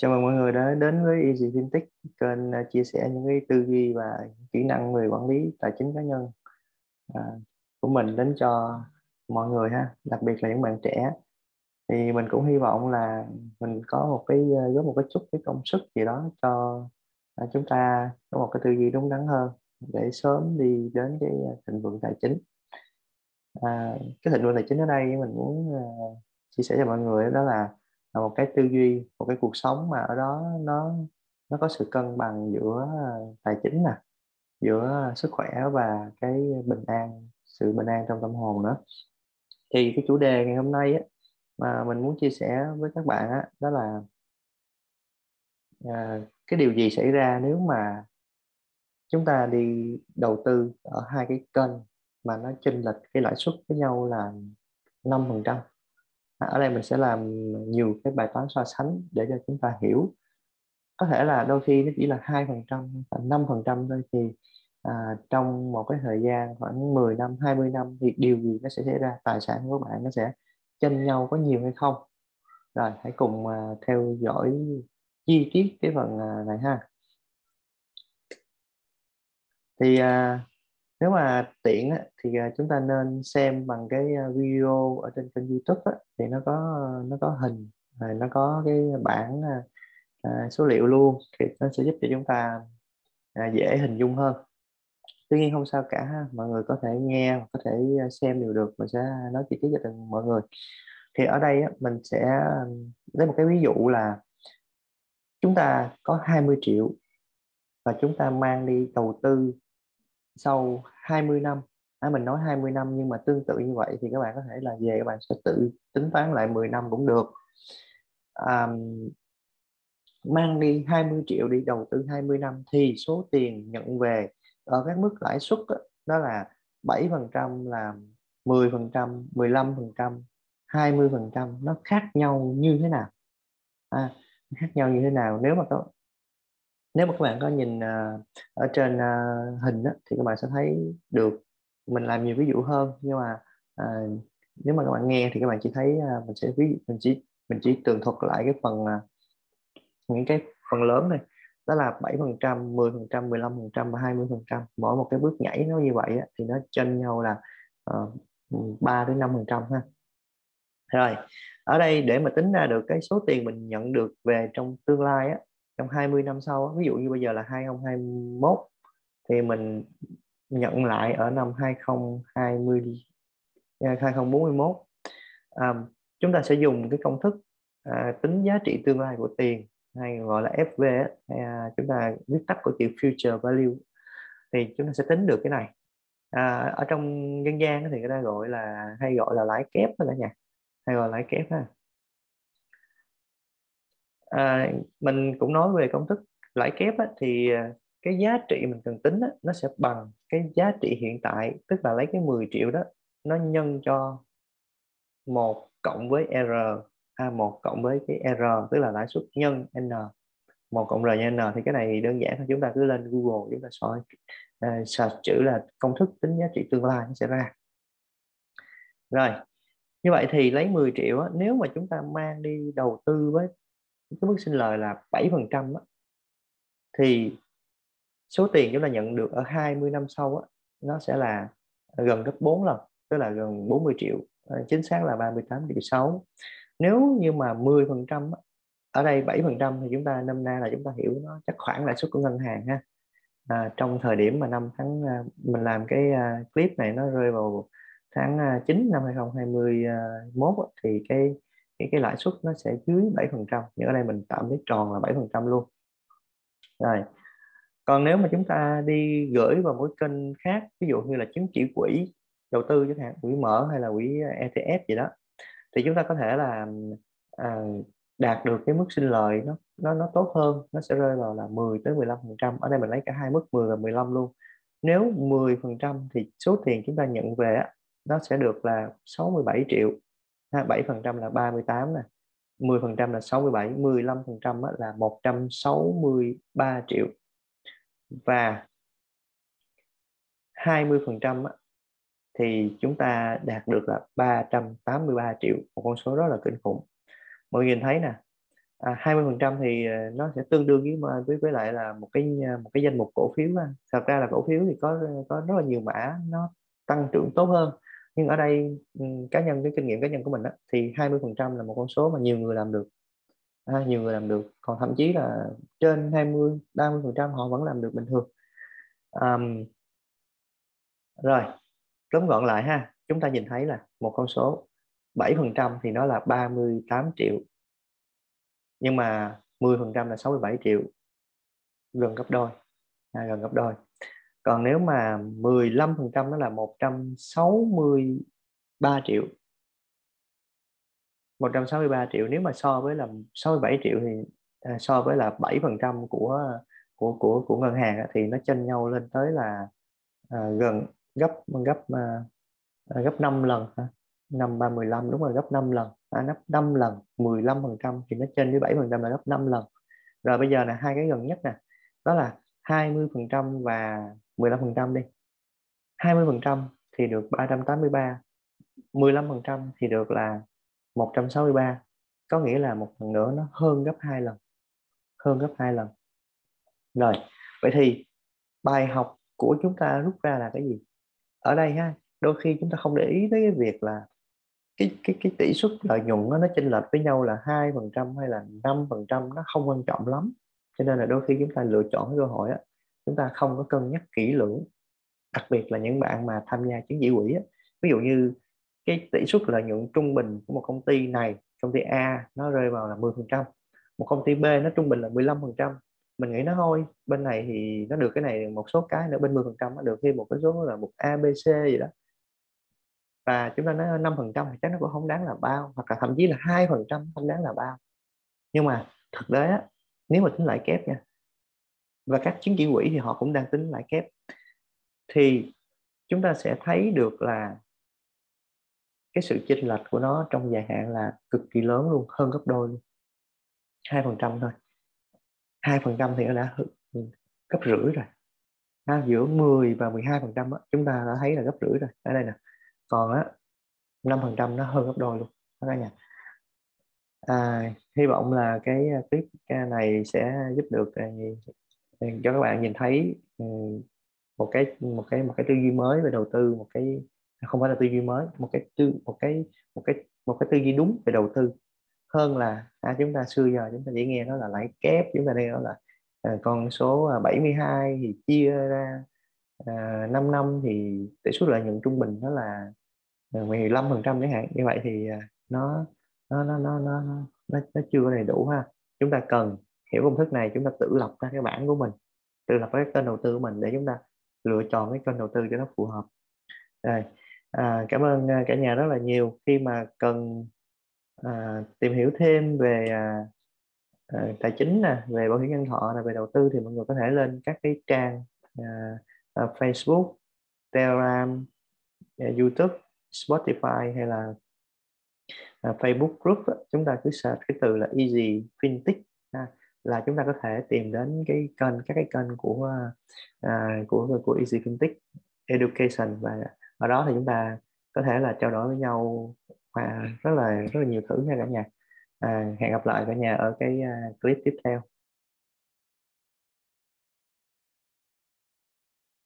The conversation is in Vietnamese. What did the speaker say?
Chào mừng mọi người đã đến với Easy FinTech, kênh à, chia sẻ những cái tư duy và kỹ năng về quản lý tài chính cá nhân à, của mình đến cho mọi người ha, đặc biệt là những bạn trẻ. Thì mình cũng hy vọng là mình có một cái à, góp một cái chút cái công sức gì đó cho à, chúng ta có một cái tư duy đúng đắn hơn để sớm đi đến cái thịnh vượng tài chính. À, cái thịnh vượng tài chính ở đây mình muốn uh, chia sẻ cho mọi người đó là là một cái tư duy một cái cuộc sống mà ở đó nó nó có sự cân bằng giữa à, tài chính nè giữa à, sức khỏe và cái bình an sự bình an trong tâm hồn nữa. Thì cái chủ đề ngày hôm nay á, mà mình muốn chia sẻ với các bạn á, đó là à, cái điều gì xảy ra nếu mà chúng ta đi đầu tư ở hai cái kênh mà nó chênh lệch cái lãi suất với nhau là 5% À, ở đây mình sẽ làm nhiều cái bài toán so sánh để cho chúng ta hiểu. Có thể là đôi khi nó chỉ là hai phần trăm năm phần trăm thôi thì à, trong một cái thời gian khoảng 10 năm 20 năm thì điều gì nó sẽ xảy ra? Tài sản của bạn nó sẽ chênh nhau có nhiều hay không? Rồi hãy cùng à, theo dõi chi tiết cái phần à, này ha. Thì à, nếu mà tiện á, thì à, chúng ta nên xem bằng cái à, video ở trên kênh youtube á, thì nó có nó có hình nó có cái bảng à, à, số liệu luôn thì nó sẽ giúp cho chúng ta à, dễ hình dung hơn. Tuy nhiên không sao cả mọi người có thể nghe có thể xem đều được mình sẽ nói chi tiết cho từng mọi người. Thì ở đây á, mình sẽ lấy một cái ví dụ là chúng ta có 20 triệu và chúng ta mang đi đầu tư sau 20 năm. À, mình nói 20 năm nhưng mà tương tự như vậy thì các bạn có thể là về các bạn sẽ tự tính toán lại 10 năm cũng được. À, mang đi 20 triệu đi đầu tư 20 năm thì số tiền nhận về ở các mức lãi suất đó, đó là 7% là 10% 15% 20% nó khác nhau như thế nào? À, khác nhau như thế nào? Nếu mà có nếu mà các bạn có nhìn uh, ở trên uh, hình đó, thì các bạn sẽ thấy được mình làm nhiều ví dụ hơn. Nhưng mà uh, nếu mà các bạn nghe thì các bạn chỉ thấy uh, mình sẽ ví mình chỉ mình chỉ tường thuật lại cái phần uh, những cái phần lớn này. Đó là 7 phần trăm 10 phần trăm 15 phần trăm và 20 phần trăm. Mỗi một cái bước nhảy nó như vậy á, thì nó chênh nhau là ờ, uh, 3 đến 5 phần trăm ha. Rồi ở đây để mà tính ra được cái số tiền mình nhận được về trong tương lai á, trong 20 năm sau ví dụ như bây giờ là 2021 thì mình nhận lại ở năm 2020 2041 à, à, chúng ta sẽ dùng cái công thức à, tính giá trị tương lai của tiền hay gọi là FV hay à, chúng ta viết tắt của chữ future value. Thì chúng ta sẽ tính được cái này. À, ở trong dân gian thì người ta gọi là hay gọi là lãi kép đó cả nhà hay gọi là lãi kép ha à, mình cũng nói về công thức lãi kép á, thì à, cái giá trị mình cần tính á, nó sẽ bằng cái giá trị hiện tại tức là lấy cái 10 triệu đó nó nhân cho một cộng với r a một cộng với cái r tức là lãi suất nhân n. Một cộng r nhân n thì cái này đơn giản thôi chúng ta cứ lên google chúng ta soi uh, à, search chữ là công thức tính giá trị tương lai nó sẽ ra. Rồi như vậy thì lấy 10 triệu á, nếu mà chúng ta mang đi đầu tư với cái mức sinh lời là 7% phần trăm thì số tiền chúng ta nhận được ở 20 năm sau á, nó sẽ là gần gấp 4 lần tức là gần 40 triệu ờ, chính xác là 38 triệu 6 nếu như mà 10 phần trăm ở đây 7 phần trăm thì chúng ta năm nay là chúng ta hiểu nó chắc khoảng lãi suất của ngân hàng ha. À, trong thời điểm mà năm tháng à, mình làm cái à, clip này nó rơi vào tháng à, 9 năm 2021 thì cái cái cái lãi suất nó sẽ dưới 7 phần trăm. Nhưng ở đây mình tạm lấy tròn là 7 phần trăm luôn. Rồi còn nếu mà chúng ta đi gửi vào mỗi kênh khác ví dụ như là chứng chỉ quỹ đầu tư chẳng hạn quỹ mở hay là quỹ ETF gì đó thì chúng ta có thể là à, đạt được cái mức sinh lời nó nó nó tốt hơn nó sẽ rơi vào là 10 tới 15 phần trăm. Ở đây mình lấy cả hai mức 10 và 15 luôn. Nếu 10 phần trăm thì số tiền chúng ta nhận về nó sẽ được là 67 triệu. 7 phần trăm là 38 nè 10 phần trăm là 67 15 phần trăm là 163 triệu. Và 20 phần trăm thì chúng ta đạt được là 383 triệu một con số rất là kinh khủng. Mọi người nhìn thấy nè à, 20% thì ờ, nó sẽ tương đương với với với lại là một cái ờ, một cái danh mục cổ phiếu thật ra là cổ phiếu thì có có rất là nhiều mã nó tăng trưởng tốt hơn nhưng ở đây cá nhân cái kinh nghiệm cá nhân của mình á, thì 20% là một con số mà nhiều người làm được. À, nhiều người làm được. Còn thậm chí là trên 20 30% họ vẫn làm được bình thường. Um, rồi tóm gọn lại ha. Chúng ta nhìn thấy là một con số 7% thì nó là 38 triệu. Nhưng mà 10% là 67 triệu. Gần gấp đôi. À, gần gấp đôi còn nếu mà 15% nó là 163 triệu. 163 triệu. Nếu mà so với là 67 triệu thì à, so với là 7% của của của của ngân hàng thì nó chênh nhau lên tới là à, gần gấp gấp à, à gấp 5 lần năm ba mười lăm đúng rồi gấp 5 lần. À, gấp 5 lần 15 phần trăm thì nó trên với 7 phần trăm là gấp 5 lần. Rồi bây giờ là hai cái gần nhất nè đó là 20 phần trăm và 15% đi. 20% thì được 383 15% thì được là 163 có nghĩa là một lần nữa nó hơn gấp hai lần hơn gấp hai lần. Rồi vậy thì bài học của chúng ta rút ra là cái gì? Ở đây ha đôi khi chúng ta không để ý tới cái việc là cái cái cái tỷ suất lợi nhuận nó, nó chênh lệch với nhau là hai phần trăm hay là năm phần trăm nó không quan trọng lắm. Cho nên là đôi khi chúng ta lựa chọn cái cơ hội á chúng ta không có cân nhắc kỹ lưỡng đặc biệt là những bạn mà tham gia chứng chỉ quỹ á. Ví dụ như cái tỷ suất lợi nhuận trung bình của một công ty này công ty A nó rơi vào là 10% một công ty B nó trung bình là 15% mình nghĩ nó thôi bên này thì nó được cái này một số cái nữa bên 10% nó được thêm một cái số là một A B C gì đó. Và chúng ta nói 5% thì chắc nó cũng không đáng là bao hoặc là thậm chí là 2% không đáng là bao. Nhưng mà thực tế á, nếu mà tính lại kép nha và các chứng chỉ quỹ thì họ cũng đang tính lãi kép. Thì chúng ta sẽ thấy được là cái sự chênh lệch của nó trong dài hạn là cực kỳ lớn luôn hơn gấp đôi luôn. Hai phần trăm thôi. Hai phần trăm thì nó đã gấp rưỡi rồi. À, giữa 10 và 12 phần trăm chúng ta đã thấy là gấp rưỡi rồi. Ở đây nè. Còn á 5 phần trăm nó hơn gấp đôi luôn. Các nhà. À, hy vọng là cái à, clip à, này sẽ giúp được à, cho các bạn nhìn thấy ừ, một cái một cái một cái tư duy mới về đầu tư một cái à, không phải là tư duy mới một cái tư một cái một cái một cái tư duy đúng về đầu tư. Hơn là à, chúng ta xưa giờ chúng ta chỉ nghe nó là lãi kép chúng ta nghe nó là à, con số à, 72 thì chia ra à, 5 năm thì tỷ suất lợi nhuận trung bình nó là à, 15 phần trăm chẳng hạn. Như vậy thì nó nó nó nó nó nó, nó chưa có đầy đủ ha. Chúng ta cần hiểu công thức này chúng ta tự lập ra cái bảng của mình tự lập cái kênh đầu tư của mình để chúng ta lựa chọn cái kênh đầu tư cho nó phù hợp. Rồi à, cảm ơn à, cả nhà rất là nhiều. Khi mà cần à, tìm hiểu thêm về à, à, tài chính nè về bảo hiểm nhân thọ là về đầu tư thì mọi người có thể lên các cái trang à, à, Facebook Telegram à, YouTube Spotify hay là à, Facebook group chúng ta cứ search cái từ là easy fintech ha, là chúng ta có thể tìm đến cái kênh các cái kênh của à, của của easy fintech education. Và ở đó thì chúng ta có thể là trao đổi với nhau và rất là rất là nhiều thứ nha cả nhà. À, hẹn gặp lại cả nhà ở cái à, clip tiếp theo.